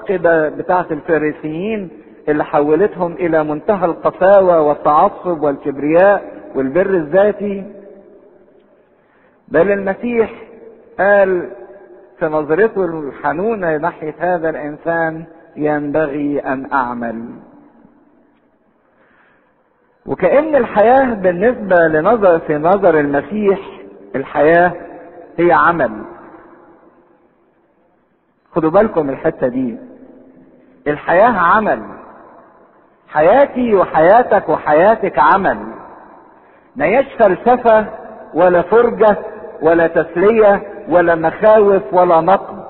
كده بتاعة الفارسيين اللي حولتهم إلى منتهى القساوة والتعصب والكبرياء والبر الذاتي. بل المسيح قال في نظرته الحنونة ناحية هذا الإنسان ينبغي أن أعمل. وكأن الحياة بالنسبة لنظر في نظر المسيح الحياة هي عمل. خدوا بالكم الحتة دي. الحياة عمل. حياتي وحياتك وحياتك عمل. ما يش فلسفة ولا فرجة ولا تسلية ولا مخاوف ولا نقد.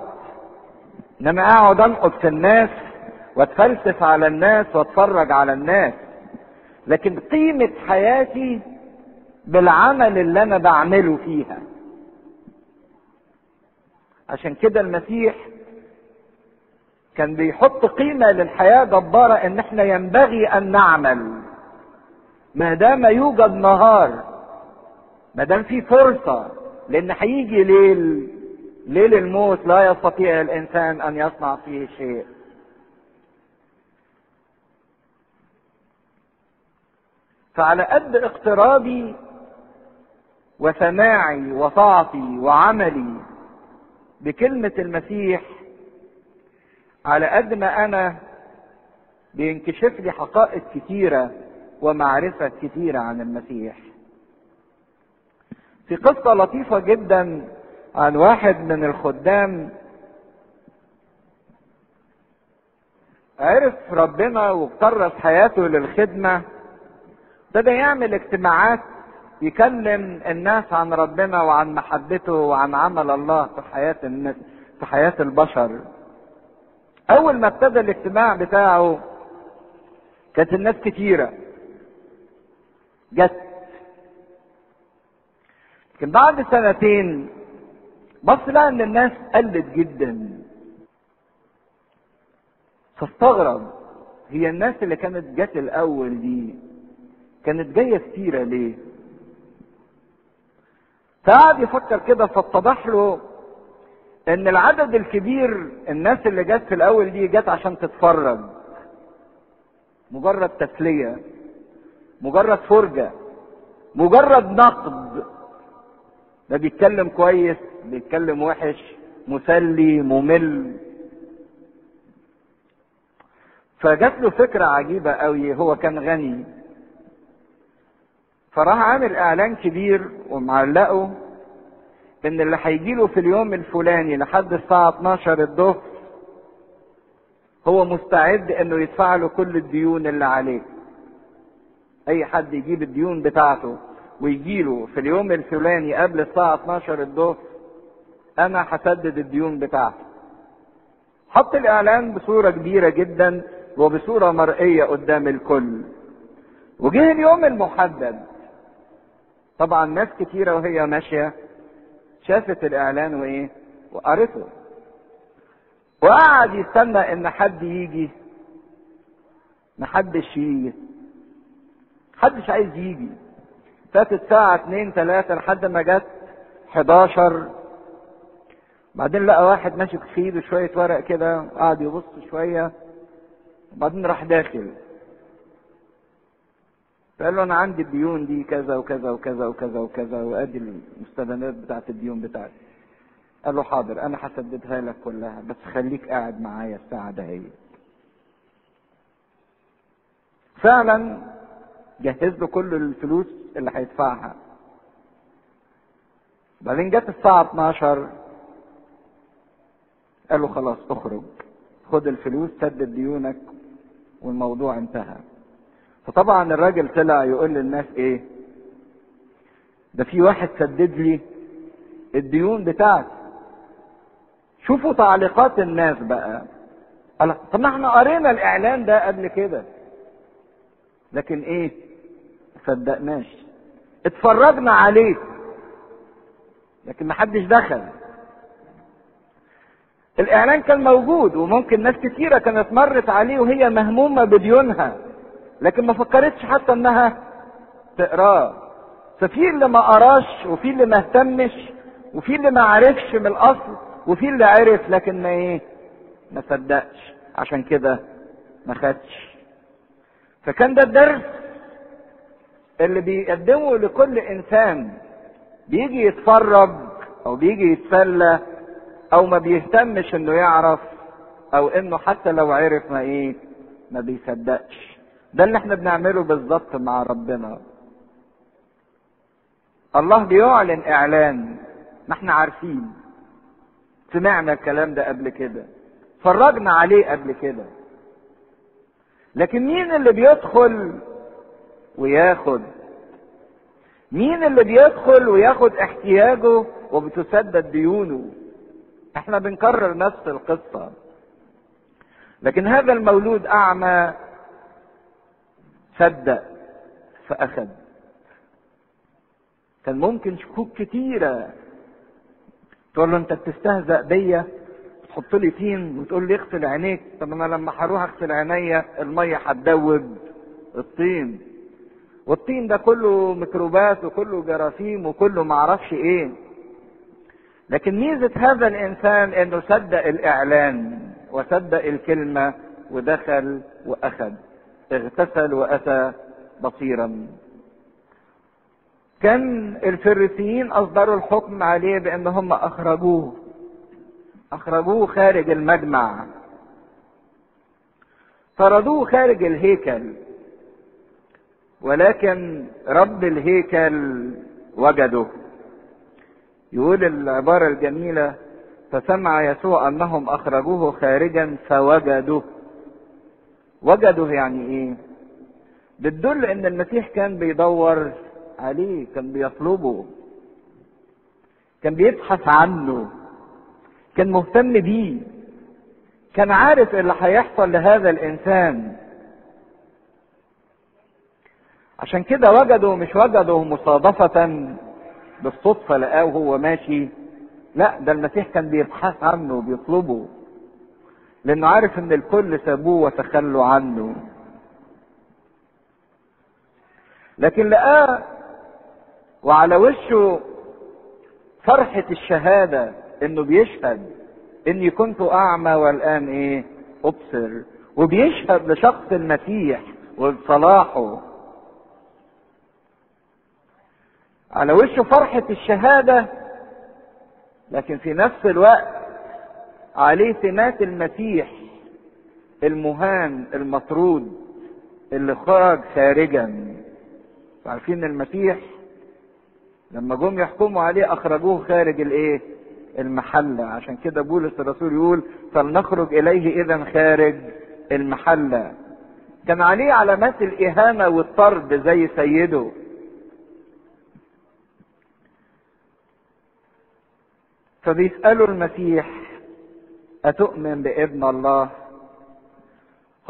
إنما أقعد أنقد في الناس وأتفلسف على الناس وأتفرج على الناس. لكن قيمة حياتي بالعمل اللي أنا بعمله فيها. عشان كده المسيح كان بيحط قيمة للحياة جبارة إن إحنا ينبغي أن نعمل. ما دام يوجد نهار ما دام في فرصة لأن هيجي ليل ليل الموت لا يستطيع الإنسان أن يصنع فيه شيء. فعلى قد اقترابي وسماعي وطاعتي وعملي بكلمة المسيح على قد ما أنا بينكشف لي حقائق كتيرة ومعرفة كتيرة عن المسيح. في قصة لطيفة جدا عن واحد من الخدام. عرف ربنا وكرس حياته للخدمة. ابتدى يعمل اجتماعات يكلم الناس عن ربنا وعن محبته وعن عمل الله في حياة الناس في حياة البشر. أول ما ابتدى الاجتماع بتاعه كانت الناس كتيرة. جت. لكن بعد سنتين بص لقى إن الناس قلت جدا. فاستغرب. هي الناس اللي كانت جت الأول دي كانت جاية كتيرة ليه؟ فقعد يفكر كده فاتضح له إن العدد الكبير الناس اللي جت في الأول دي جت عشان تتفرج. مجرد تسلية مجرد فرجة مجرد نقد. ده بيتكلم كويس بيتكلم وحش مسلي ممل. فجات له فكرة عجيبة قوي هو كان غني. فراح عامل إعلان كبير ومعلقه. إن اللي هيجيله في اليوم الفلاني لحد الساعة 12 الظهر هو مستعد إنه يدفع له كل الديون اللي عليه. أي حد يجيب الديون بتاعته ويجيله في اليوم الفلاني قبل الساعة 12 الظهر أنا هسدد الديون بتاعته. حط الإعلان بصورة كبيرة جدا وبصورة مرئية قدام الكل. وجه اليوم المحدد. طبعا ناس كتيرة وهي ماشية. شافت الإعلان وإيه؟ وقرته. وقعد يستنى إن حد يجي. محدش يجي. محدش عايز يجي. فاتت ساعة اتنين تلاتة لحد ما جت 11 بعدين لقى واحد ماسك في ايده شوية ورق كده قعد يبص شوية. وبعدين راح داخل. فقال له أنا عندي الديون دي كذا وكذا وكذا وكذا وكذا وأدي المستندات بتاعت الديون بتاعتي. قال له حاضر أنا هسددها لك كلها بس خليك قاعد معايا الساعة دهيت فعلا جهز له كل الفلوس اللي هيدفعها. بعدين جت الساعة 12 قال له خلاص اخرج خد الفلوس سدد ديونك والموضوع انتهى. فطبعا الراجل طلع يقول للناس إيه؟ ده في واحد سدد لي الديون بتاعتي شوفوا تعليقات الناس بقى. طب ما إحنا قرينا الإعلان ده قبل كده. لكن إيه؟ صدقناش. اتفرجنا عليه. لكن محدش دخل. الإعلان كان موجود وممكن ناس كتيرة كانت مرت عليه وهي مهمومة بديونها. لكن ما فكرتش حتى إنها تقراه ففي اللي ما قراش وفي اللي ما اهتمش وفي اللي ما عرفش من الأصل وفي اللي عرف لكن ما إيه ما صدقش. عشان كده ما خدش. فكان ده الدرس اللي بيقدمه لكل إنسان. بيجي يتفرج أو بيجي يتسلى أو ما بيهتمش إنه يعرف أو إنه حتى لو عرف ما إيه ما بيصدقش. ده اللي إحنا بنعمله بالظبط مع ربنا. الله بيعلن إعلان ما إحنا عارفين. سمعنا الكلام ده قبل كده. اتفرجنا عليه قبل كده. لكن مين اللي بيدخل وياخد؟ مين اللي بيدخل وياخد احتياجه وبتسدد ديونه؟ إحنا بنكرر نفس القصة. لكن هذا المولود أعمى صدق فأخذ. كان ممكن شكوك كتيرة. تقول له أنت بتستهزأ بيا؟ تحط لي طين وتقول لي اغسل عينيك. طب أنا لما هروح أغسل عينيا المية هتدوب. الطين. والطين ده كله ميكروبات وكله جراثيم وكله معرفش إيه. لكن ميزة هذا الإنسان إنه صدق الإعلان وصدق الكلمة ودخل وأخذ. اغتسل وأتى بصيرا. كان الفريسيين أصدروا الحكم عليه بان هم أخرجوه أخرجوه خارج المجمع. طردوه خارج الهيكل ولكن رب الهيكل وجده. يقول العبارة الجميلة فسمع يسوع أنهم أخرجوه خارجا فوجدوه. وجده يعني إيه؟ بتدل إن المسيح كان بيدور عليه كان بيطلبه كان بيبحث عنه كان مهتم بيه كان عارف اللي هيحصل لهذا الإنسان. عشان كده وجده مش وجده مصادفة بالصدفة لقاه وهو ماشي لا ده المسيح كان بيبحث عنه وبيطلبه لأنه عارف إن الكل سابوه وتخلوا عنه. لكن لقاه وعلى وشه فرحة الشهادة إنه بيشهد إني كنت أعمى والآن إيه؟ أبصر. وبيشهد لشخص المسيح وصلاحه. على وشه فرحة الشهادة لكن في نفس الوقت عليه سمات المسيح المهان المطرود اللي خرج خارجا. عارفين المسيح لما جم يحكموا عليه أخرجوه خارج الإيه؟ المحلة. عشان كده بولس الرسول يقول فلنخرج إليه اذا خارج المحلة. كان عليه علامات الإهانة والطرد زي سيده. فبيسألوا المسيح أتؤمن بابن الله؟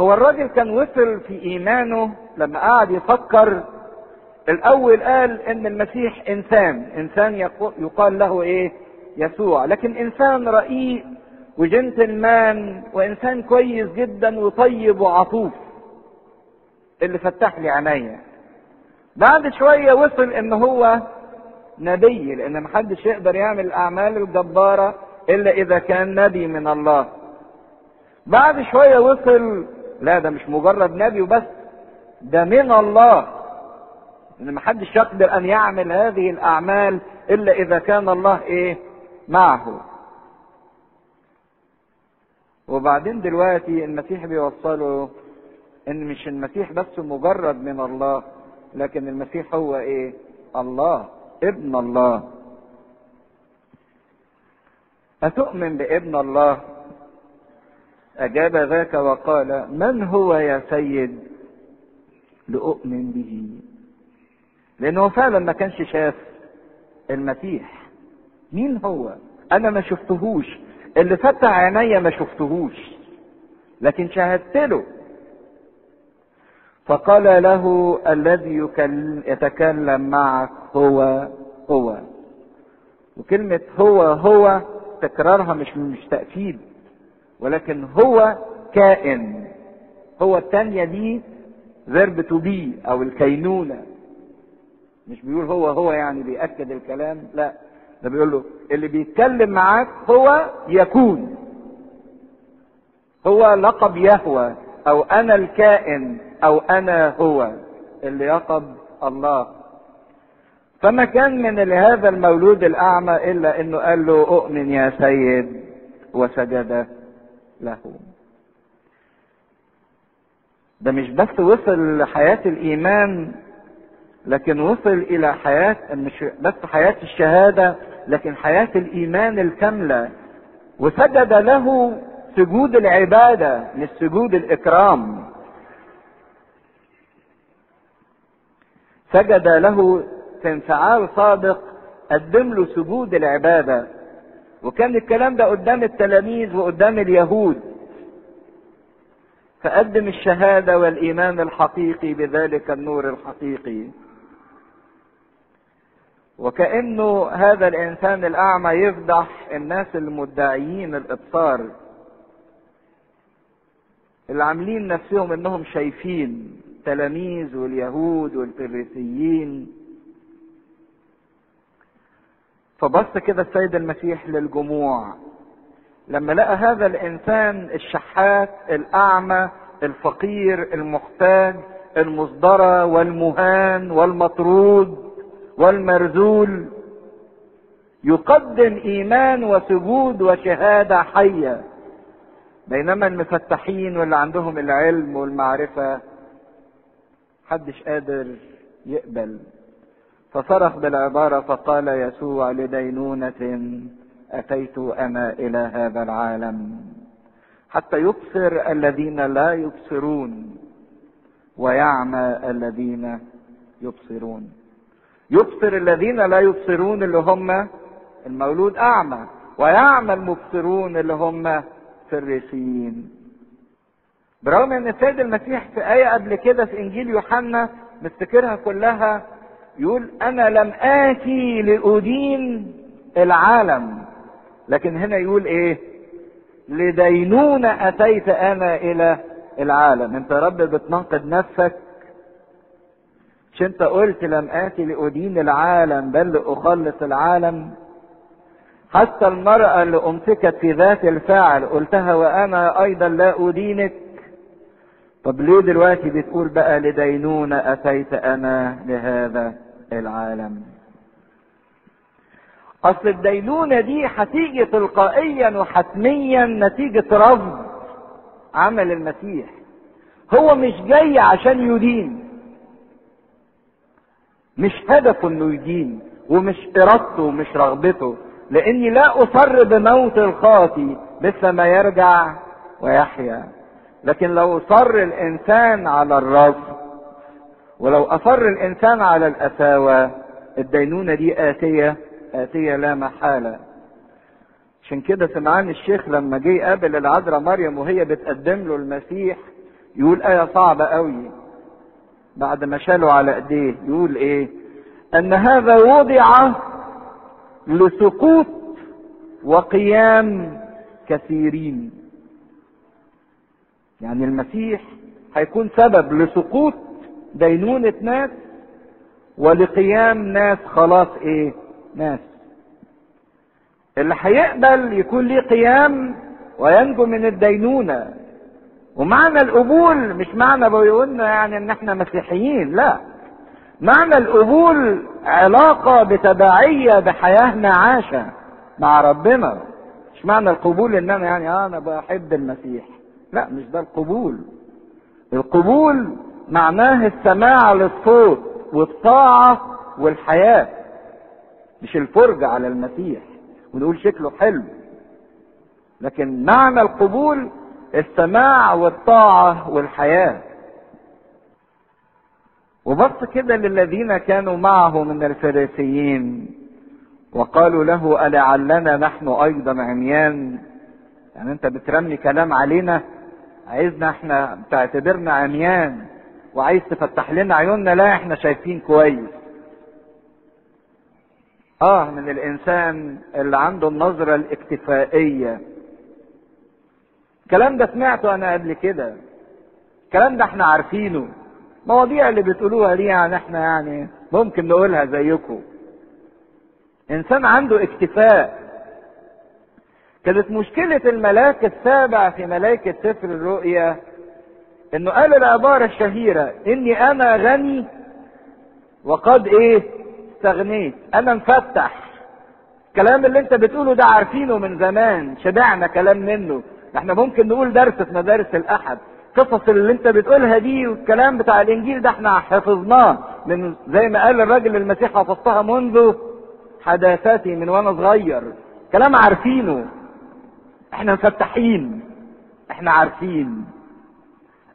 هو الراجل كان وصل في إيمانه لما قعد يفكر. الأول قال إن المسيح إنسان إنسان يقال له إيه؟ يسوع. لكن إنسان رقيق وجنتلمان وإنسان كويس جدا وطيب وعطوف. اللي فتح لي عينيا. بعد شوية وصل إن هو نبي لأن محدش يقدر يعمل الأعمال الجبارة إلا إذا كان نبي من الله. بعد شوية وصل لا ده مش مجرد نبي وبس ده من الله. إن محدش يقدر أن يعمل هذه الأعمال إلا إذا كان الله إيه؟ معه. وبعدين دلوقتي المسيح بيوصله إن مش المسيح بس مجرد من الله لكن المسيح هو إيه؟ الله ابن الله. أتؤمن بابن الله؟ أجاب ذاك وقال من هو يا سيد لأؤمن به؟ لأنه فعلا ما كانش شاف المسيح. مين هو؟ أنا ما شفتهوش. اللي فتح عينيا ما شفتهوش. لكن شاهدت له. فقال له الذي يتكلم معك هو هو. وكلمة هو هو تكرارها مش مش تأكيد ولكن هو كائن. هو الثانية دي verb to be أو الكينونة. مش بيقول هو هو يعني بيأكد الكلام لا. ده بيقول له اللي بيتكلم معاك هو يكون. هو لقب يهوى أو أنا الكائن أو أنا هو. اللي لقب الله. فما كان من هذا المولود الأعمى إلا إنه قال له أؤمن يا سيد وسجد له. ده مش بس وصل لحياة الإيمان لكن وصل إلى حياة مش بس حياة الشهادة لكن حياة الإيمان الكاملة. وسجد له سجود العبادة مش سجود الإكرام. سجد له انفعال صادق قدم له سجود العبادة. وكان الكلام ده قدام التلاميذ وقدام اليهود. فقدم الشهادة والإيمان الحقيقي بذلك النور الحقيقي. وكأنه هذا الإنسان الأعمى يفضح الناس المدعيين الإبصار. اللي عاملين نفسهم إنهم شايفين تلاميذ واليهود والفريسيين. فبص كده السيد المسيح للجموع. لما لقى هذا الإنسان الشحات الأعمى الفقير المحتاج المصدرة والمهان والمطرود والمرذول يقدم إيمان وسجود وشهادة حية. بينما المفتحين واللي عندهم العلم والمعرفة محدش قادر يقبل فصرخ بالعبارة فقال يسوع لدينونة أتيت أنا إلى هذا العالم؟ حتى يبصر الذين لا يبصرون ويعمى الذين يبصرون. يبصر الذين لا يبصرون اللي هم المولود أعمى ويعمى المبصرون اللي هم فريسيين برغم إن السيد المسيح في آية قبل كده في إنجيل يوحنا نفتكرها كلها يقول أنا لم آتي لأدين العالم. لكن هنا يقول إيه؟ لدينونة أتيت أنا إلى العالم. أنت يا رب بتناقض نفسك. مش أنت قلت لم آتي لأدين العالم بل لأخلص العالم. حتى المرأة اللي أمسكت في ذات الفعل قلتها وأنا أيضا لا أدينك. طب ليه دلوقتي بتقول بقى لدينونة أتيت أنا لهذا العالم؟ أصل الدينونة دي هتيجي تلقائيا وحتميا نتيجة رفض عمل المسيح. هو مش جاي عشان يدين مش هدفه إنه يدين ومش إرادته ومش رغبته لأني لا اصر بموت الخاطي مثل ما يرجع ويحيا. لكن لو صر الإنسان على الرفض ولو أصر الإنسان على الأساوة الدينونة دي آتية آتية لا محالة. عشان كده سمعان الشيخ لما جه يقابل العذراء مريم وهي بتقدم له المسيح يقول آية صعبة قوي بعد ما شالوا على إيديه يقول إيه؟ أن هذا وضع لسقوط وقيام كثيرين. يعني المسيح هيكون سبب لسقوط دينونة ناس ولقيام ناس خلاص إيه؟ ناس. اللي هيقبل يكون ليه قيام وينجو من الدينونة. ومعنى القبول مش معنى بيقولنا يعني إن إحنا مسيحيين لا. معنى القبول علاقة بتبعية بحياة عاشة مع ربنا. مش معنى القبول إن أنا يعني آه أنا بحب المسيح. لا مش ده القبول. القبول معناه السماع للصوت والطاعة والحياة مش الفرجة على المسيح. ونقول شكله حلو. لكن معنى القبول السماع والطاعة والحياة. وبص كده للذين كانوا معه من الفريسيين وقالوا له ألعلنا نحن أيضا عميان؟ يعني أنت بترمي كلام علينا عايزنا إحنا تعتبرنا عميان وعايز تفتح لنا عيوننا لا إحنا شايفين كويس. آه من الإنسان اللي عنده النظرة الاكتفائية. الكلام ده سمعته أنا قبل كده. الكلام ده إحنا عارفينه. مواضيع اللي بتقولوها دي يعني إحنا يعني ممكن نقولها زيكم. إنسان عنده اكتفاء. كانت مشكلة الملاك السابع في ملائكة سفر الرؤيا إنه قال العبارة الشهيرة إني أنا غني وقد إيه؟ استغنيت أنا مفتح. الكلام اللي أنت بتقوله ده عارفينه من زمان شبعنا كلام منه. إحنا ممكن نقول درس في مدارس الأحد. قصص اللي أنت بتقولها دي والكلام بتاع الإنجيل ده إحنا حفظناه من زي ما قال الراجل المسيح حفظتها منذ حداثتي من وأنا صغير. كلام عارفينه. إحنا مفتحين إحنا عارفين.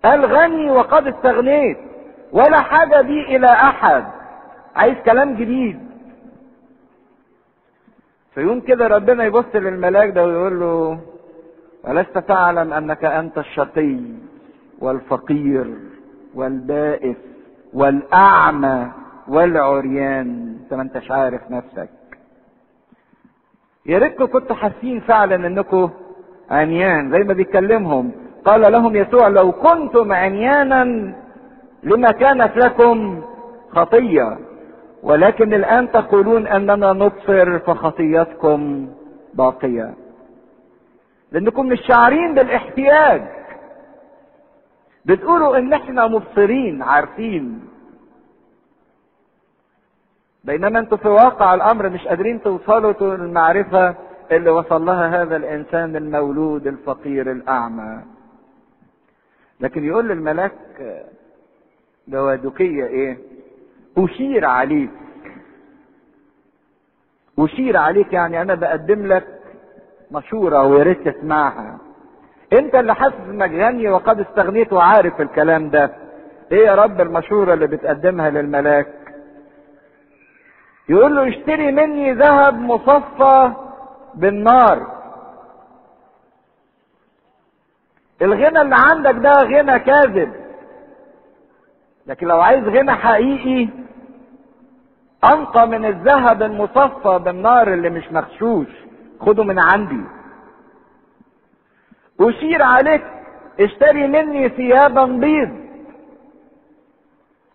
قال غني وقد استغنيت ولا حاجة بي إلى أحد. عايز كلام جديد. فيوم كده ربنا يبص للملاك ده ويقول له ولست تعلم أنك أنت الشقي والفقير والبائس والأعمى والعريان؟ انت ما أنتش عارف نفسك. يا ريتكم كنتوا حاسين فعلا إنكم عميان زي ما بيكلمهم. قال لهم يسوع لو كنتم عميانا لما كانت لكم خطية. ولكن الآن تقولون أننا نبصر فخطيتكم باقية. لأنكم مش شاعرين بالاحتياج. بتقولوا إن إحنا مبصرين عارفين. بينما أنتوا في واقع الأمر مش قادرين توصلوا للمعرفة. اللي وصل لها هذا الإنسان المولود الفقير الأعمى. لكن يقول للملاك دوادكية إيه؟ أشير عليك. أشير عليك يعني أنا بقدم لك مشورة ويا ريت تسمعها. أنت اللي حاسس إنك غني وقد استغنيت وعارف الكلام ده. إيه يا رب المشورة اللي بتقدمها للملاك؟ يقول له اشتري مني ذهب مصفى بالنار. الغنى اللي عندك ده غنى كاذب. لكن لو عايز غنى حقيقي أنقى من الذهب المصفى بالنار اللي مش مغشوش. خده من عندي. أشير عليك اشتري مني ثيابا بيض.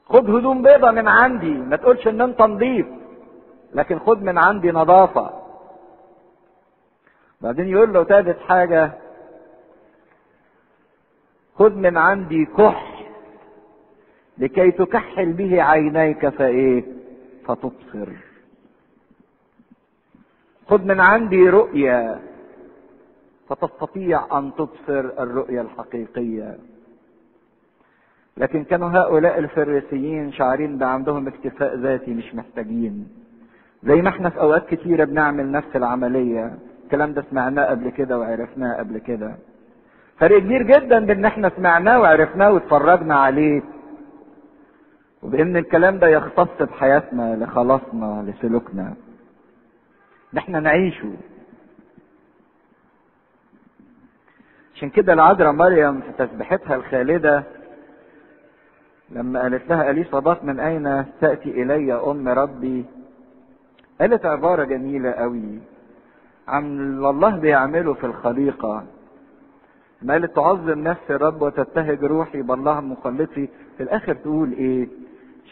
خد هدوم بيضة من عندي ما تقولش إن أنت نضيف. لكن خد من عندي نظافة. بعدين يقول له تالت حاجة خد من عندي كح لكي تكحل به عينيك فإيه؟ فتبصر. خد من عندي رؤية فتستطيع أن تبصر الرؤية الحقيقية. لكن كانوا هؤلاء الفريسيين شعرين بعندهم اكتفاء ذاتي مش محتاجين. زي ما إحنا في أوقات كتيرة بنعمل نفس العملية. الكلام ده سمعناه قبل كده وعرفناه قبل كده. فرق كبير جدا بان إحنا سمعناه وعرفناه واتفرجنا عليه. وبإن الكلام ده يختص بحياتنا لخلاصنا لسلوكنا. إن إحنا نعيشه. عشان كده العذراء مريم في تسبيحتها الخالدة لما قالت لها أليصابات من أين تأتي إلي أم ربي؟ قالت عبارة جميلة قوي. عن الله بيعمله في الخليقة؟ ما تعظم نفس الرب وتبتهج روحي بالله مخلصي. في الآخر تقول إيه؟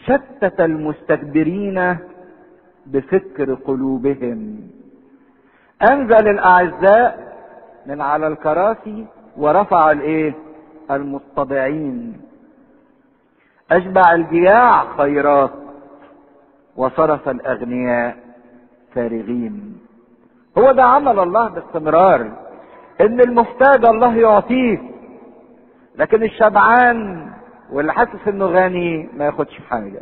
شتت المستكبرين بفكر قلوبهم. أنزل الأعزاء من على الكراسي ورفع الإيه؟ المتضعين أشبع الجياع خيرات وصرف الأغنياء فارغين. هو ده عمل الله باستمرار إن المحتاج الله يعطيه لكن الشبعان واللي حاسس إنه غني ما ياخدش حاجة.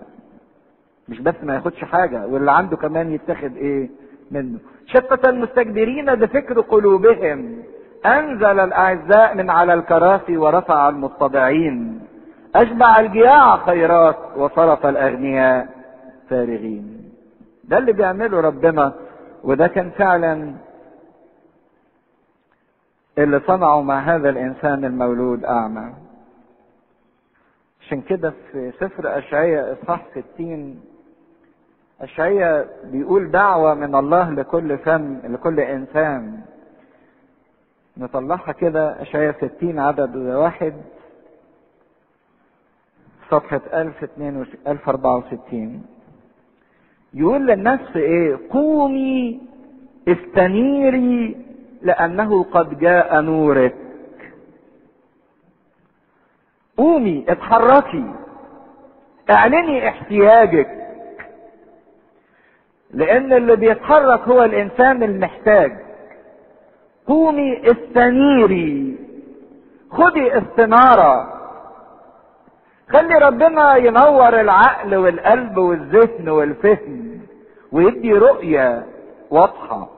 مش بس ما ياخدش حاجة واللي عنده كمان يتاخد إيه؟ منه. شتت المستكبرين بفكر قلوبهم أنزل الأعزاء من على الكراسي ورفع المتضعين اشبع الجياع خيرات وصرف الأغنياء فارغين. ده اللي بيعمله ربنا وده كان فعلا اللي صنعه مع هذا الإنسان المولود أعمى. عشان كده في سفر اشعياء إصحاح 60 اشعياء بيقول دعوة من الله لكل فم لكل إنسان. نطلعها كده اشعياء 60 عدد واحد صفحة 1064 يقول للنفس إيه؟ قومي استنيري لأنه قد جاء نورك. قومي اتحركي. اعلني احتياجك. لأن اللي بيتحرك هو الإنسان المحتاج. قومي استنيري. خدي استنارة. خلي ربنا ينور العقل والقلب والذهن والفهم. ويدي رؤية واضحة.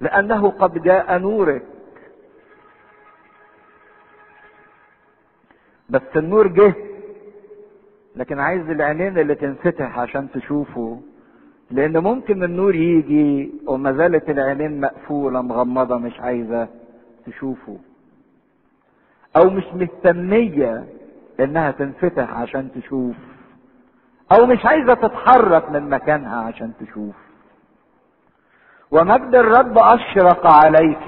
لأنه قد جاء نورك. بس النور جه لكن عايز العينين اللي تنفتح عشان تشوفه. لأن ممكن النور يجي وما زالت العينين مقفولة مغمضة مش عايزة تشوفه. أو مش مهتمية إنها تنفتح عشان تشوف. أو مش عايزة تتحرك من مكانها عشان تشوف. ومجد الرب أشرق عليك.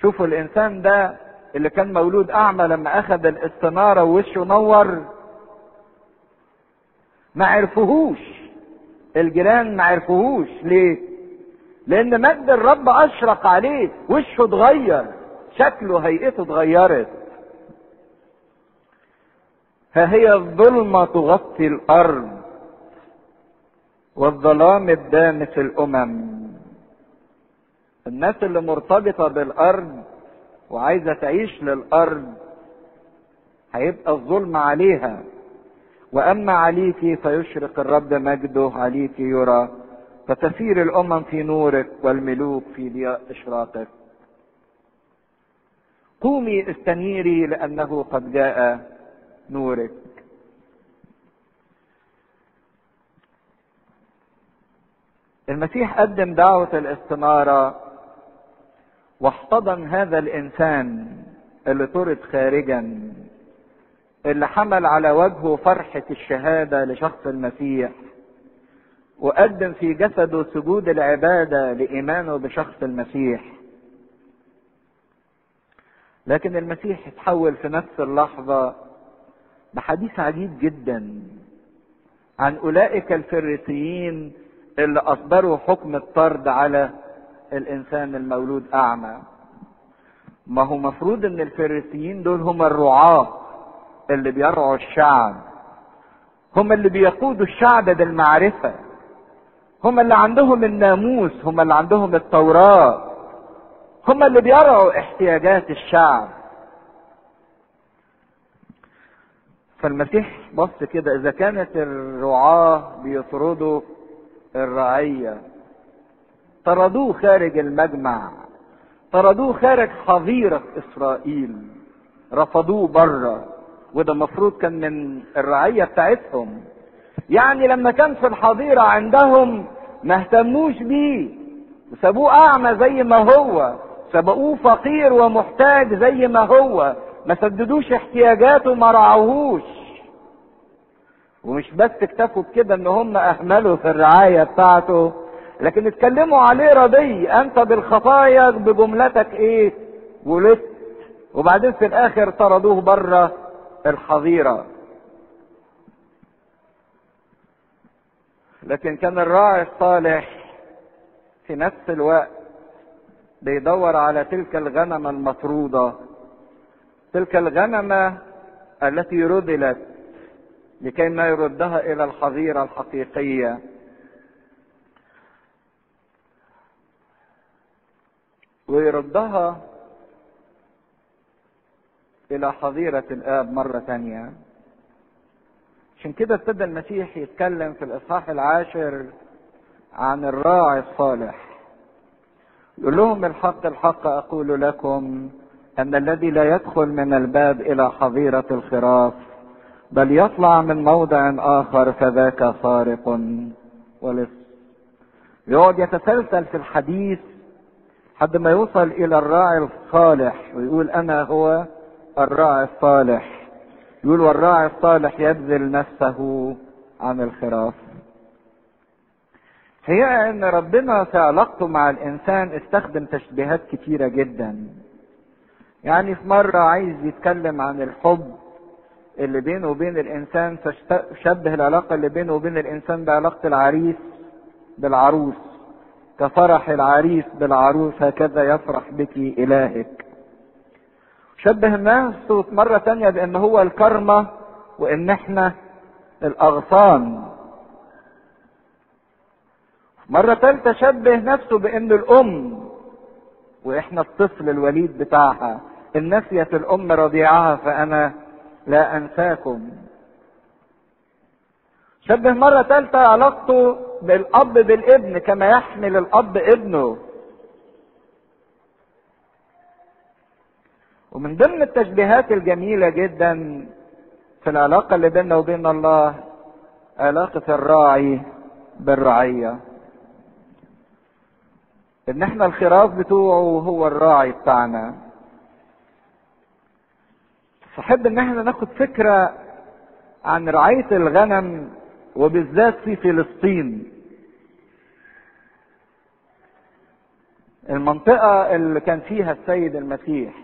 شوفوا الإنسان ده اللي كان مولود أعمى لما أخذ الاستنارة ووشه نور. ما عرفوهوش. الجيران ما عرفوهوش. ليه؟ لأن مجد الرب أشرق عليه. وشه اتغير. شكله هيئته اتغيرت. فهي الظلمة تغطي الأرض والظلام الدامس الأمم. الناس اللي مرتبطة بالأرض وعايزة تعيش للأرض هيبقى الظلم عليها. وأما عليك فيشرق الرب مجده عليك يرى. فتسير الأمم في نورك والملوك في ضياء إشراقك. قومي استنيري لأنه قد جاء. نورك. المسيح قدم دعوة الاستنارة واحتضن هذا الإنسان اللي طرد خارجا اللي حمل على وجهه فرحة الشهادة لشخص المسيح وقدم في جسده سجود العبادة لإيمانه بشخص المسيح. لكن المسيح اتحول في نفس اللحظة بحديث عجيب جدا عن أولئك الفريسيين اللي أصدروا حكم الطرد على الإنسان المولود أعمى. ما هو مفروض إن الفريسيين دول هم الرعاة اللي بيرعوا الشعب. هم اللي بيقودوا الشعب بالمعرفة. هم اللي عندهم الناموس. هم اللي عندهم التوراة. هم اللي بيرعوا احتياجات الشعب. فالمسيح بص كده إذا كانت الرعاة بيطردوا الرعية طردوه خارج المجمع طردوه خارج حظيرة إسرائيل رفضوه بره وده المفروض كان من الرعية بتاعتهم. يعني لما كان في الحظيرة عندهم ما اهتموش بيه وسابوه أعمى زي ما هو سبقوه فقير ومحتاج زي ما هو ما سددوش احتياجاته ما رعوهوش ومش بس اكتفوا بكده إن هم أهملوا في الرعاية بتاعته لكن اتكلموا عليه رضي. أنت بالخطايا بجملتك إيه؟ ولدت وبعدين في الآخر طردوه بره الحظيرة. لكن كان الراعي الصالح في نفس الوقت بيدور على تلك الغنمة المطرودة تلك الغنمة التي رذلت لكي ما يردها إلى الحظيرة الحقيقية ويردها إلى حظيرة الآب مرة تانية عشان كده ابتدى المسيح يتكلم في الإصحاح العاشر عن الراعي الصالح. يقول لهم الحق الحق أقول لكم أن الذي لا يدخل من الباب إلى حظيرة الخراف بل يطلع من موضع آخر فذاك سارق ولص يقعد يتسلسل في الحديث حد ما يوصل إلى الراعي الصالح ويقول أنا هو الراعي الصالح. يقول والراعي الصالح يبذل نفسه عن الخراف. هي أن ربنا في علاقته مع الإنسان استخدم تشبيهات كتيرة جدا. يعني في مرة عايز يتكلم عن الحب اللي بينه وبين الإنسان فشبه العلاقة اللي بينه وبين الإنسان بعلاقة العريس بالعروس. كفرح العريس بالعروس هكذا يفرح بك إلهك. شبه الناس مرة تانية بأن هو الكرمة وإن إحنا الأغصان. مرة تالتة شبه نفسه بأن الأم وإحنا الطفل الوليد بتاعها. إن نسيت الأم رضيعها فأنا لا أنساكم. شبه مرة تالتة علاقته بالأب بالابن كما يحمل الأب ابنه. ومن ضمن التشبيهات الجميلة جدا في العلاقة اللي بيننا وبين الله علاقة الراعي بالرعية. إن إحنا الخراف بتوعه وهو الراعي بتاعنا. فحب إن إحنا ناخد فكرة عن رعاية الغنم وبالذات في فلسطين. المنطقة اللي كان فيها السيد المسيح.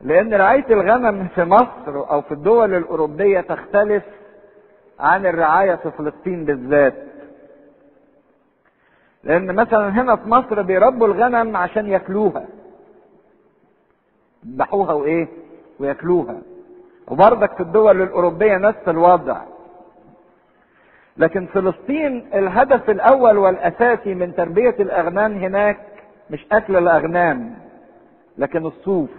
لأن رعاية الغنم في مصر أو في الدول الأوروبية تختلف عن الرعاية في فلسطين بالذات. لأن مثلا هنا في مصر بيربوا الغنم عشان ياكلوها. يذبحوها وإيه؟ وياكلوها. وبرضك في الدول الأوروبية نفس الوضع. لكن فلسطين الهدف الأول والأساسي من تربية الأغنام هناك مش أكل الأغنام لكن الصوف.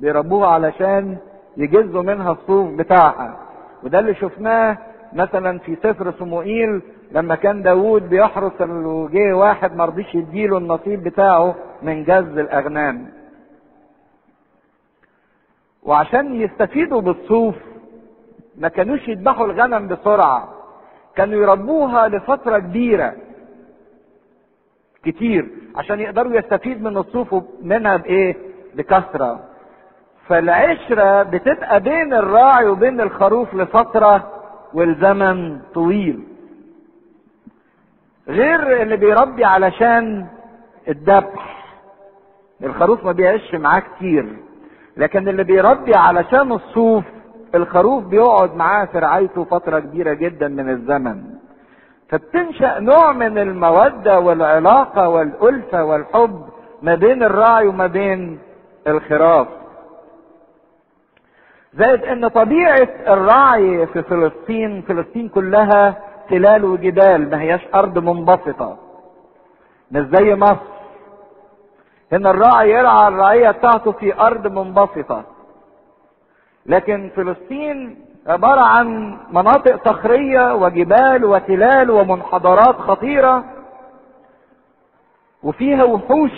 بيربوها علشان يجزوا منها الصوف بتاعها وده اللي شفناه مثلا في سفر صموئيل لما كان داوود بيحرس وجه واحد ما رضيش يديله النصيب بتاعه من جز الأغنام. وعشان يستفيدوا بالصوف ما كانوش يذبحوا الغنم بسرعة. كانوا يربوها لفترة كبيرة. كتير. عشان يقدروا يستفيد من الصوف منها بإيه؟ بكثرة. فالعشرة بتبقى بين الراعي وبين الخروف لفترة والزمن طويل. غير اللي بيربي علشان الذبح. الخروف ما بيعيش معاه كتير. لكن اللي بيربي علشان الصوف الخروف بيقعد معاه في رعايته فترة كبيرة جدا من الزمن. فبتنشأ نوع من المودة والعلاقة والألفة والحب ما بين الراعي وما بين الخراف. زائد إن طبيعة الرعي في فلسطين فلسطين كلها تلال وجبال ما هياش أرض منبسطة. مش زي مصر. هنا الراعي يرعى الرعية بتاعته في أرض منبسطة. لكن فلسطين عبارة عن مناطق صخرية وجبال وتلال ومنحدرات خطيرة. وفيها وحوش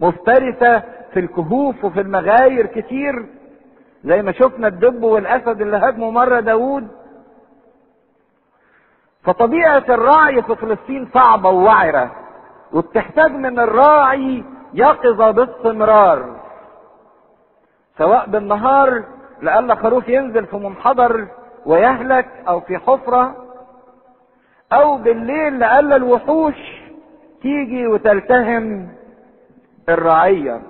مفترسة في الكهوف وفي المغاير كتير. زي ما شفنا الدب والأسد اللي هاجموا مرة داوود. فطبيعة الرعي في فلسطين صعبة ووعرة وبتحتاج من الراعي يقظة باستمرار سواء بالنهار لألا خروف ينزل في منحدر ويهلك أو في حفرة أو بالليل لألا الوحوش تيجي وتلتهم الرعية.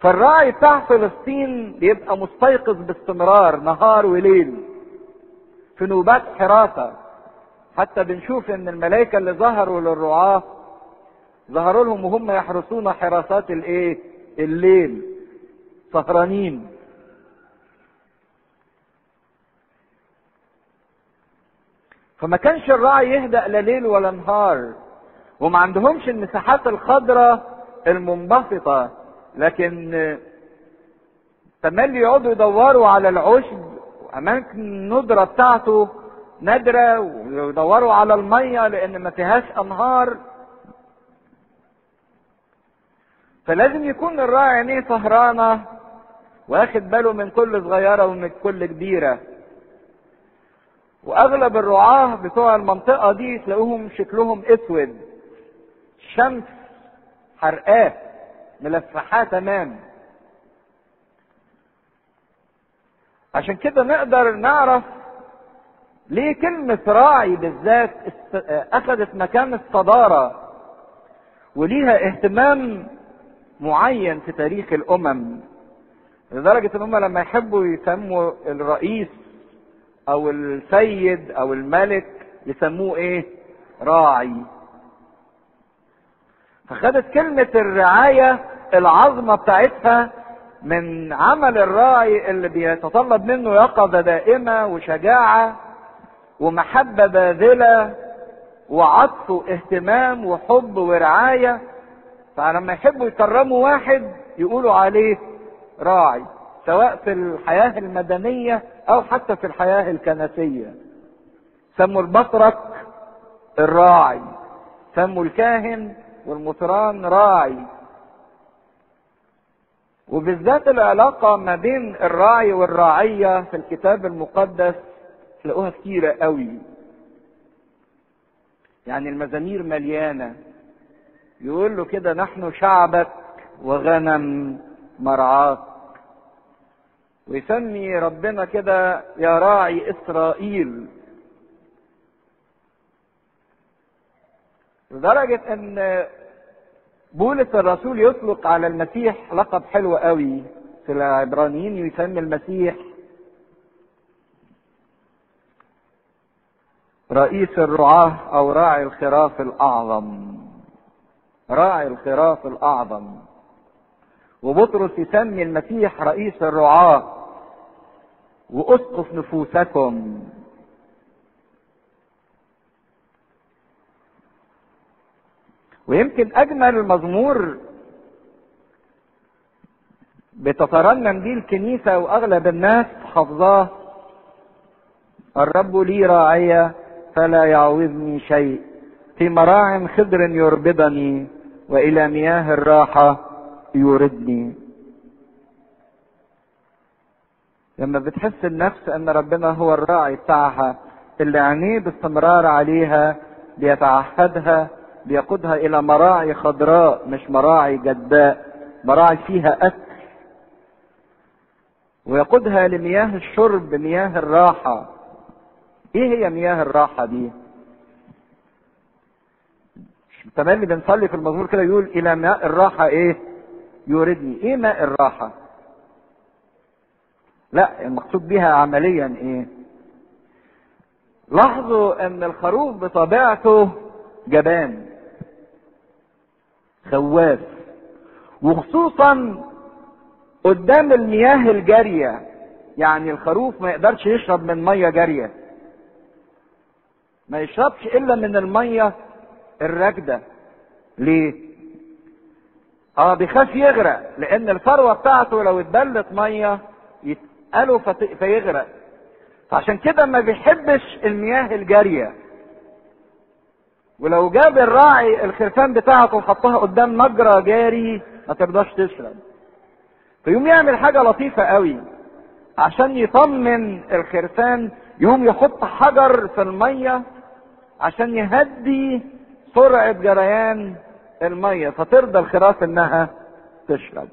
فالراعي بتاع فلسطين بيبقى مستيقظ باستمرار نهار وليل في نوبات حراسة. حتى بنشوف إن الملائكة اللي ظهروا للرعاة ظهروا لهم وهم يحرسون حراسات الإيه؟ الليل سهرانين فما كانش الراعي يهدأ لا ليل ولا نهار وما عندهمش المساحات الخضراء المنبسطة لكن تملي يقعدوا يدوروا على العشب واماكن الندرة بتاعته نادرة ويدوروا على المية لأن ما فيهاش أنهار. فلازم يكون الراعي عينيه سهرانة واخد باله من كل صغيرة ومن كل كبيرة. وأغلب الرعاة بتوع المنطقة دي تلاقوهم شكلهم أسود شمس حرقاه ملفحاه تمام. عشان كده نقدر نعرف ليه كلمة راعي بالذات أخذت مكان الصدارة وليها اهتمام معين في تاريخ الأمم لدرجة إن هم لما يحبوا يسموا الرئيس أو السيد أو الملك يسموه إيه؟ راعي فخدت كلمة الرعاية العظمة بتاعتها من عمل الراعي اللي بيتطلب منه يقظة دائمة وشجاعة ومحبة باذلة وعطف واهتمام وحب ورعاية. فلما يحبوا يكرموا واحد يقولوا عليه راعي سواء في الحياة المدنية أو حتى في الحياة الكنسية. سموا البطرك الراعي سموا الكاهن والمطران راعي. وبالذات العلاقة ما بين الراعي والراعية في الكتاب المقدس تلاقوها كتيرة قوي. يعني المزامير مليانة. يقول له كده نحن شعبك وغنم مرعاك. ويسمي ربنا كده يا راعي إسرائيل. لدرجة إن بولس الرسول يطلق على المسيح لقب حلو قوي في العبرانيين يسمي المسيح رئيس الرعاة أو راعي الخراف الأعظم. راعي الخراف الأعظم. وبطرس يسمي المسيح رئيس الرعاة. وأسقف نفوسكم. ويمكن أجمل مزمور بتترنم بيه الكنيسة وأغلب الناس حافظاه الرب لي راعية. فلا يعوزني شيء. في مراع خضر يربضني وإلى مياه الراحة يوردني. لما بتحس النفس أن ربنا هو الراعي بتاعها اللي عينيه باستمرار عليها بيتعهدها بيقودها إلى مراعي خضراء مش مراعي جداء مراعي فيها أكل. ويقودها لمياه الشرب مياه الراحة. إيه هي مياه الراحة دي؟ تملي بنصلي في المزمور كده يقول إلى ماء الراحة إيه؟ يوردني. إيه ماء الراحة؟ لا المقصود بها عمليا إيه؟ لاحظوا إن الخروف بطبيعته جبان خواف وخصوصا قدام المياه الجارية. يعني الخروف ما يقدرش يشرب من مية جارية. ما يشربش إلا من المية الراكدة. ليه؟ آه بيخاف يغرق لأن الفروة بتاعته لو اتبلت مية يتقلوا فيغرق. فعشان كده ما بيحبش المياه الجارية. ولو جاب الراعي الخرفان بتاعته وحطها قدام مجرى جاري ما ترضاش تشرب. فيقوم يعمل حاجة لطيفة قوي. عشان يطمن الخرفان يقوم يحط حجر في المية عشان يهدي سرعة جريان المية فترضى الخراف إنها تشرب.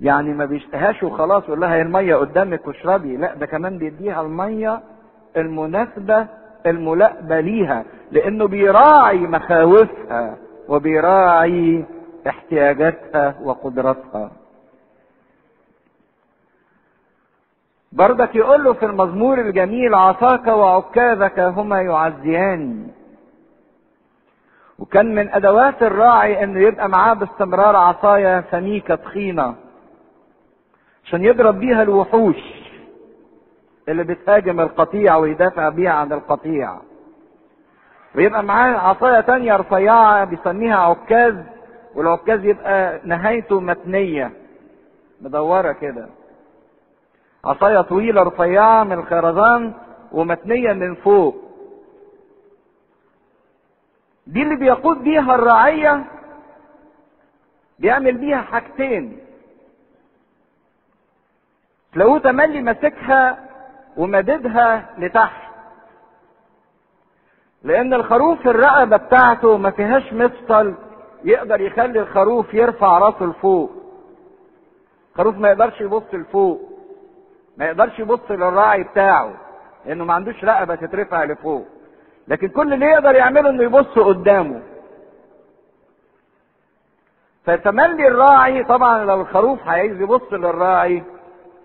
يعني ما بيشتهاش وخلاص يقول لها هي المية قدامك واشربي. لا ده كمان بيديها المية المناسبة الملائبة ليها لأنه بيراعي مخاوفها وبيراعي احتياجاتها وقدراتها. بردك يقول له في المزمور الجميل عصاك وعكازك هما يعزيان. وكان من أدوات الراعي إنه يبقى معاه باستمرار عصايه سميكة تخينة عشان يضرب بيها الوحوش اللي بتهاجم القطيع ويدافع بيها عن القطيع. ويبقى معاه عصاية تانية رفيعة بيسميها عكاز والعكاز يبقى نهايته متنية مدورة كده. عصايه طويلة رفيعة من الخرزان ومتنية من فوق. دي اللي بيقود بيها الرعية بيعمل بيها حاجتين. تلاقوه تملي ماسكها ومددها لتحت. لأن الخروف الرقبة بتاعته ما فيهاش مفصل يقدر يخلي الخروف يرفع راسه لفوق. الخروف ما يقدرش يبص لفوق. ما يقدرش يبص للراعي بتاعه لأنه ما عندوش رقبة تترفع لفوق. لكن كل اللي يقدر يعمله إنه يبص قدامه. فتملي الراعي طبعا لو الخروف عايز يبص للراعي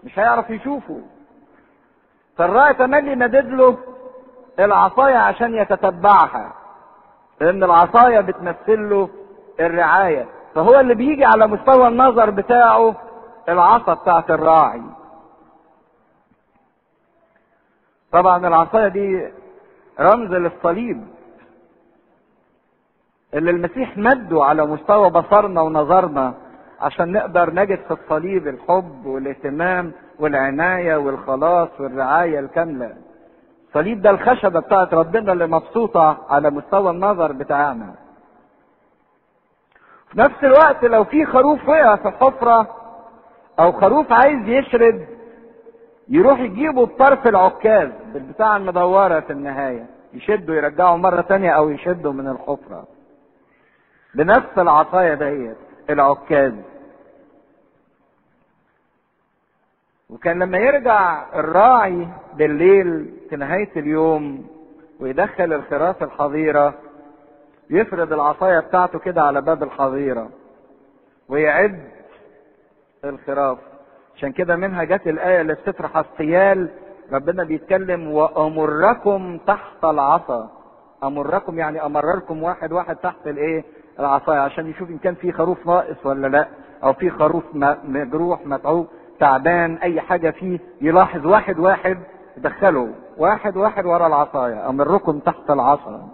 مش هيعرف يشوفه. فالراعي تملي مدد له العصاية عشان يتتبعها لأن العصاية بتمثل له الرعاية. فهو اللي بيجي على مستوى النظر بتاعه العصا بتاعت الراعي طبعا العصاية دي رمز للصليب اللي المسيح مده على مستوى بصرنا ونظرنا عشان نقدر نجد في الصليب الحب والاهتمام والعناية والخلاص والرعاية الكاملة. الصليب ده الخشبة بتاعت ربنا اللي مبسوطة على مستوى النظر بتاعنا. في نفس الوقت لو في خروف وقع في حفرة أو خروف عايز يشرد يروح يجيبه بطرف العكاز بالبتاع المدورة في النهاية يشده يرجعه مرة تانية أو يشده من الحفرة. بنفس العصاية ديت العكاز. وكان لما يرجع الراعي بالليل في نهاية اليوم ويدخل الخراف الحظيرة يفرد العصاية بتاعته كده على باب الحظيرة ويعد الخراف عشان كده منها جت الآية اللي بتطرح الثيال ربنا بيتكلم وأمركم تحت العصا. أمركم يعني أمرركم واحد واحد تحت الإيه؟ العصاية عشان يشوف إن كان في خروف ناقص ولا لأ أو في خروف مجروح متعوب تعبان أي حاجة فيه يلاحظ واحد واحد يدخله واحد واحد ورا العصاية أمركم تحت العصا.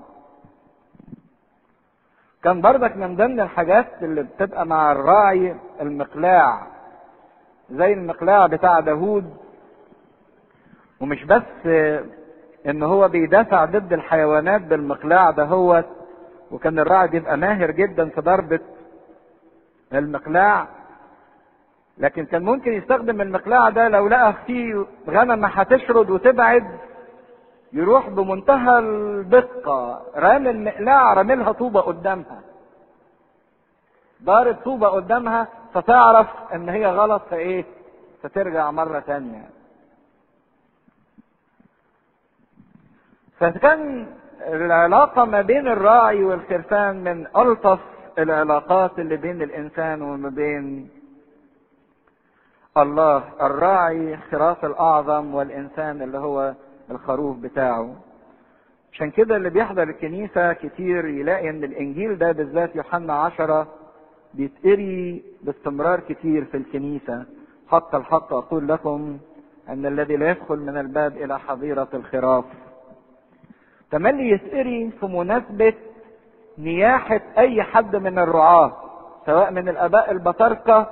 كان بردك من ضمن الحاجات اللي بتبقى مع الراعي المقلاع. زي المقلاع بتاع داوود. ومش بس إن هو بيدافع ضد الحيوانات بالمقلاع دهوت وكان الراعي بيبقى ماهر جدا في ضربة المقلاع. لكن كان ممكن يستخدم المقلاع ده لو لقى فيه غنم هتشرد وتبعد يروح بمنتهى الدقة. رامي المقلاع راملها طوبة قدامها. ضارب طوبة قدامها فتعرف إن هي غلط فإيه؟ فترجع مرة تانية. فكان العلاقة ما بين الراعي والخرفان من ألطف العلاقات اللي بين الإنسان وما بين الله. الراعي خراف الأعظم والإنسان اللي هو الخروف بتاعه. عشان كده اللي بيحضر الكنيسة كتير يلاقي إن الإنجيل ده بالذات يوحنا عشرة بيتقري باستمرار كتير في الكنيسة حق الحق أقول لكم أن الذي لا يدخل من الباب إلى حظيرة الخراف. تملي يتقري في مناسبة نياحة أي حد من الرعاة سواء من الآباء البطاركة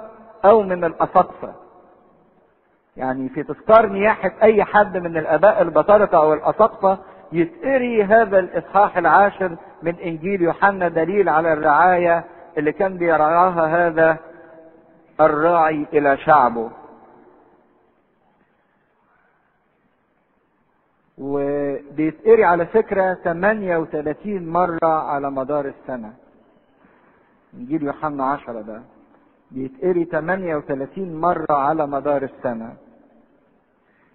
أو من الأساقفة. يعني في تذكار نياحة أي حد من الآباء البطاركة أو الأساقفة يتقري هذا الإصحاح العاشر من إنجيل يوحنا دليل على الرعاية اللي كان بيرعاها هذا الراعي إلى شعبه. وبيتقري على فكرة 38 مرة على مدار السنة. انجيل يوحنا 10 ده. بيتقري 38 مرة على مدار السنة.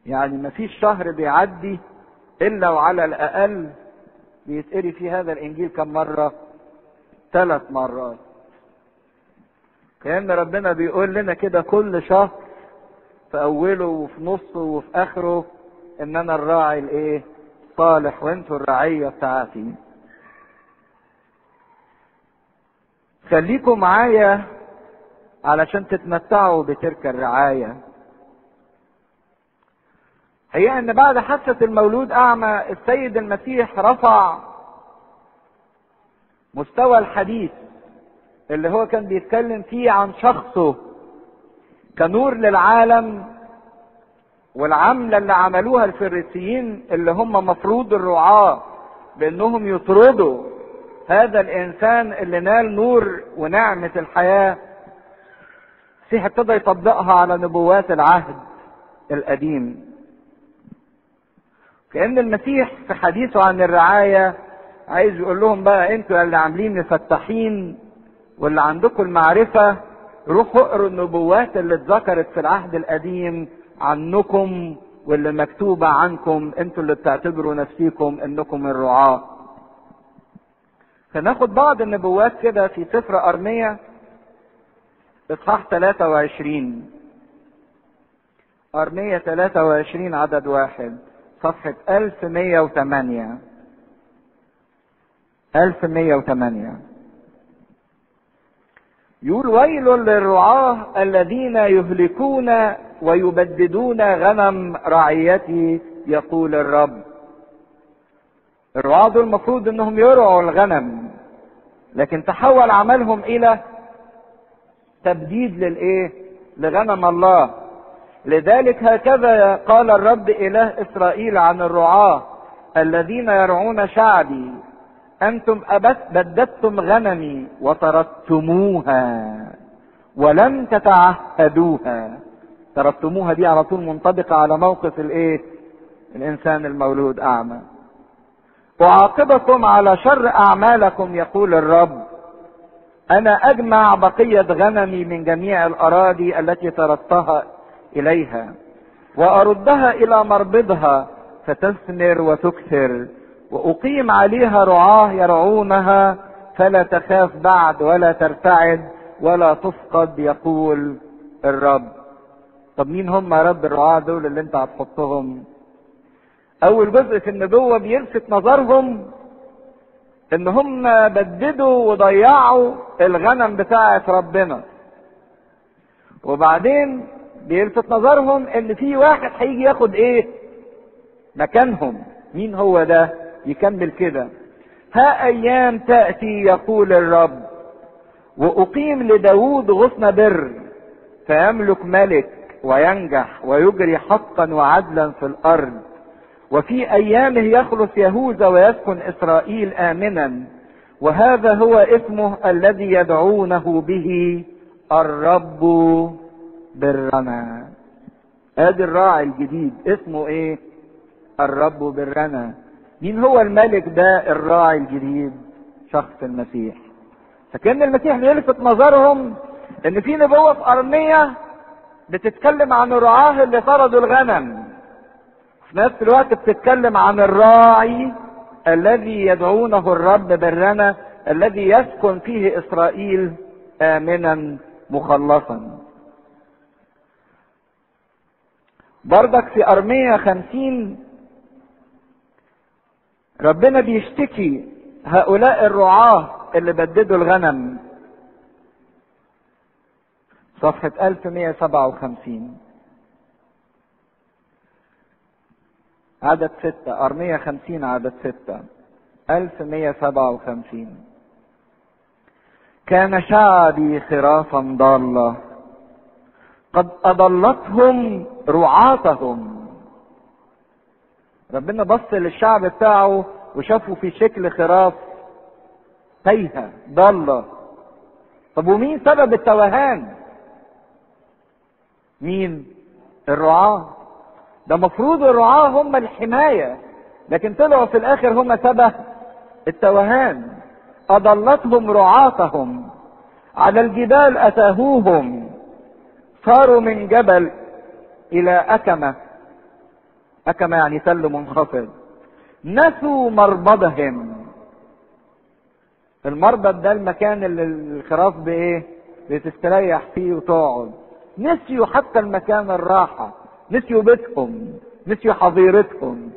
يعني مفيش شهر بيعدي إلا وعلى الأقل بيتقري في هذا الإنجيل كم مرة؟ ثلاث مرات. كأن ربنا بيقول لنا كده كل شهر في أوله وفي نصه وفي آخره ان أنا الراعي الإيه؟ صالح وأنتوا الرعية بتاعتي خليكم معايا علشان تتمتعوا بتلك الرعاية. هي إن بعد حادثة المولود أعمى السيد المسيح رفع مستوى الحديث. اللي هو كان بيتكلم فيه عن شخصه كنور للعالم والعملة اللي عملوها الفريسيين اللي هم مفروض الرعاة بأنهم يطردوا هذا الإنسان اللي نال نور ونعمة الحياة. المسيح ابتدى يطبقها على نبوات العهد القديم. كأن المسيح في حديثه عن الرعاية عايز يقول لهم بقى أنتوا اللي عاملين مفتحين واللي عندكم المعرفة روحوا اقروا النبوات اللي اتذكرت في العهد القديم عنكم واللي مكتوبة عنكم أنتوا اللي بتعتبروا نفسيكم انكم الرعاة. فناخد بعض النبوات كده في سفر أرمية إصحاح 23 أرمية 23 عدد واحد. صفحة 1108 1108 يقول ويل للرعاة الذين يهلكون ويبددون غنم رعيتي يقول الرب. الرعاة دول المفروض إنهم يرعوا الغنم لكن تحول عملهم إلى تبديد للإيه؟ لغنم الله. لذلك هكذا قال الرب إله إسرائيل عن الرعاة الذين يرعون شعبي. أبت بددتم غنمي وطردتموها ولم تتعهدوها. طردتموها دي على طول منطبقة على موقف الإيه؟ الإنسان المولود أعمى. أعاقبكم على شر أعمالكم يقول الرب. أنا أجمع بقية غنمي من جميع الأراضي التي طردتها إليها وأردها إلى مربضها فتثمر وتكثر. وأقيم عليها رعاه يرعونها فلا تخاف بعد ولا ترتعد ولا تفقد يقول الرب. طب مين هم يا رب الرعاة دول اللي انت هتحطهم؟ أول جزء في النبوة بيلفت نظرهم إن هم بددوا وضيعوا الغنم بتاعة ربنا. وبعدين بيلفت نظرهم إن في واحد هيجي ياخد إيه؟ مكانهم. مين هو ده؟ يكمل كده. ها أيام تأتي يقول الرب وأقيم لداود غصن بر فيملك ملك وينجح ويجري حقا وعدلا في الأرض. وفي أيامه يخلص يهوذا ويسكن إسرائيل امنا. وهذا هو اسمه الذي يدعونه به الرب برنا آدي الراعي الجديد اسمه إيه؟ الرب برنا مين هو الملك ده؟ الراعي الجديد شخص المسيح. فكان المسيح بيلفت نظرهم إن في نبوة في ارمية بتتكلم عن الرعاه اللي طردوا الغنم. في نفس الوقت بتتكلم عن الراعي الذي يدعونه الرب برنا الذي يسكن فيه إسرائيل امنا مخلصا. بردك في ارمية خمسين ربنا بيشتكي هؤلاء الرعاة اللي بددوا الغنم. صفحة 1157 عدد ستة. أرمية خمسين عدد ستة. ألف مية سبعة وخمسين. كان شعبي خرافا ضالة قد أضلتهم رعاتهم. ربنا بص للشعب بتاعه وشافه في شكل خراف تايهة ضالة. طب ومين سبب التوهان؟ مين؟ الرعاة. ده مفروض الرعاة هم الحماية لكن طلعوا في الآخر هم سبب التوهان. أضلتهم رعاتهم. على الجبال أتاهوهم. صاروا من جبل إلى أكمة. أكما يعني تل منخفض. نسوا مربضهم المربض ده المكان اللي الخراف بإيه؟ بتستريح فيه وتقعد. نسيوا حتى المكان الراحة. نسيوا بيتهم نسيوا حظيرتهم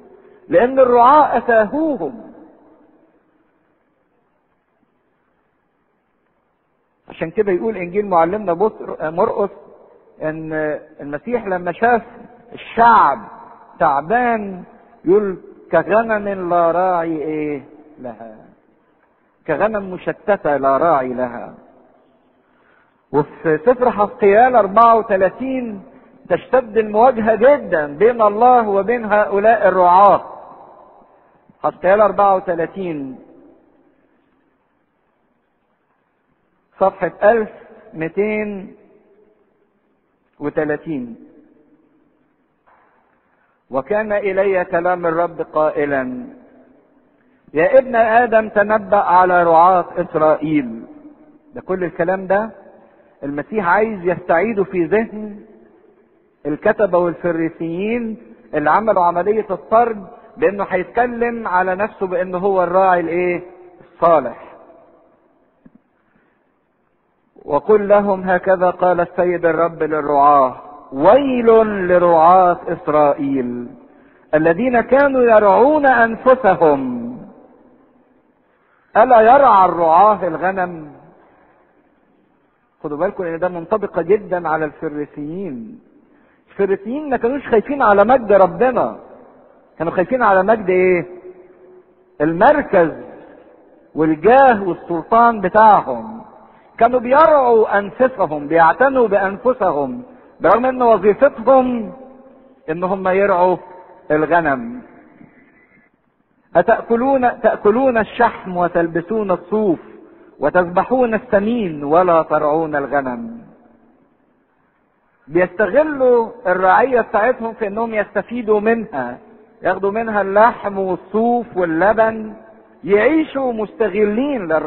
لأن الرعاة اتاهوهم عشان كده يقول إنجيل معلمنا مرقس إن المسيح لما شاف الشعب تعبان يقول كغنم لا راعي إيه لها. كغنم مشتتة لا راعي لها. وفي سفر حسقيال 34 تشتد المواجهة جدا بين الله وبين هؤلاء الرعاة. حسقيال 34 صفحة 1230 وكان إلي كلام الرب قائلا يا ابن آدم تنبأ على رعاة إسرائيل. ده كل الكلام ده المسيح عايز يستعيده في ذهن الكتبة والفريسيين اللي عملوا عملية الطرد بأنه هيتكلم على نفسه بأنه هو الراعي الإيه؟ الصالح. وقل لهم هكذا قال السيد الرب للرعاة ويل لرعاة إسرائيل الذين كانوا يرعون أنفسهم. ألا يرعى الرعاة الغنم؟ خدوا بالكم إن ده منطبقة جدا على الفريسيين. الفريسيين ما كانوش خايفين على مجد ربنا. كانوا خايفين على مجد إيه؟ المركز والجاه والسلطان بتاعهم. كانوا بيرعوا أنفسهم بيعتنوا بأنفسهم. برغم إن وظيفتهم ان هم يرعوا الغنم. أتأكلون تأكلون الشحم وتلبسون الصوف وتذبحون السمين ولا ترعون الغنم. بيستغلوا الرعية بتاعتهم في إنهم يستفيدوا منها. ياخدوا منها اللحم والصوف واللبن. يعيشوا مستغلين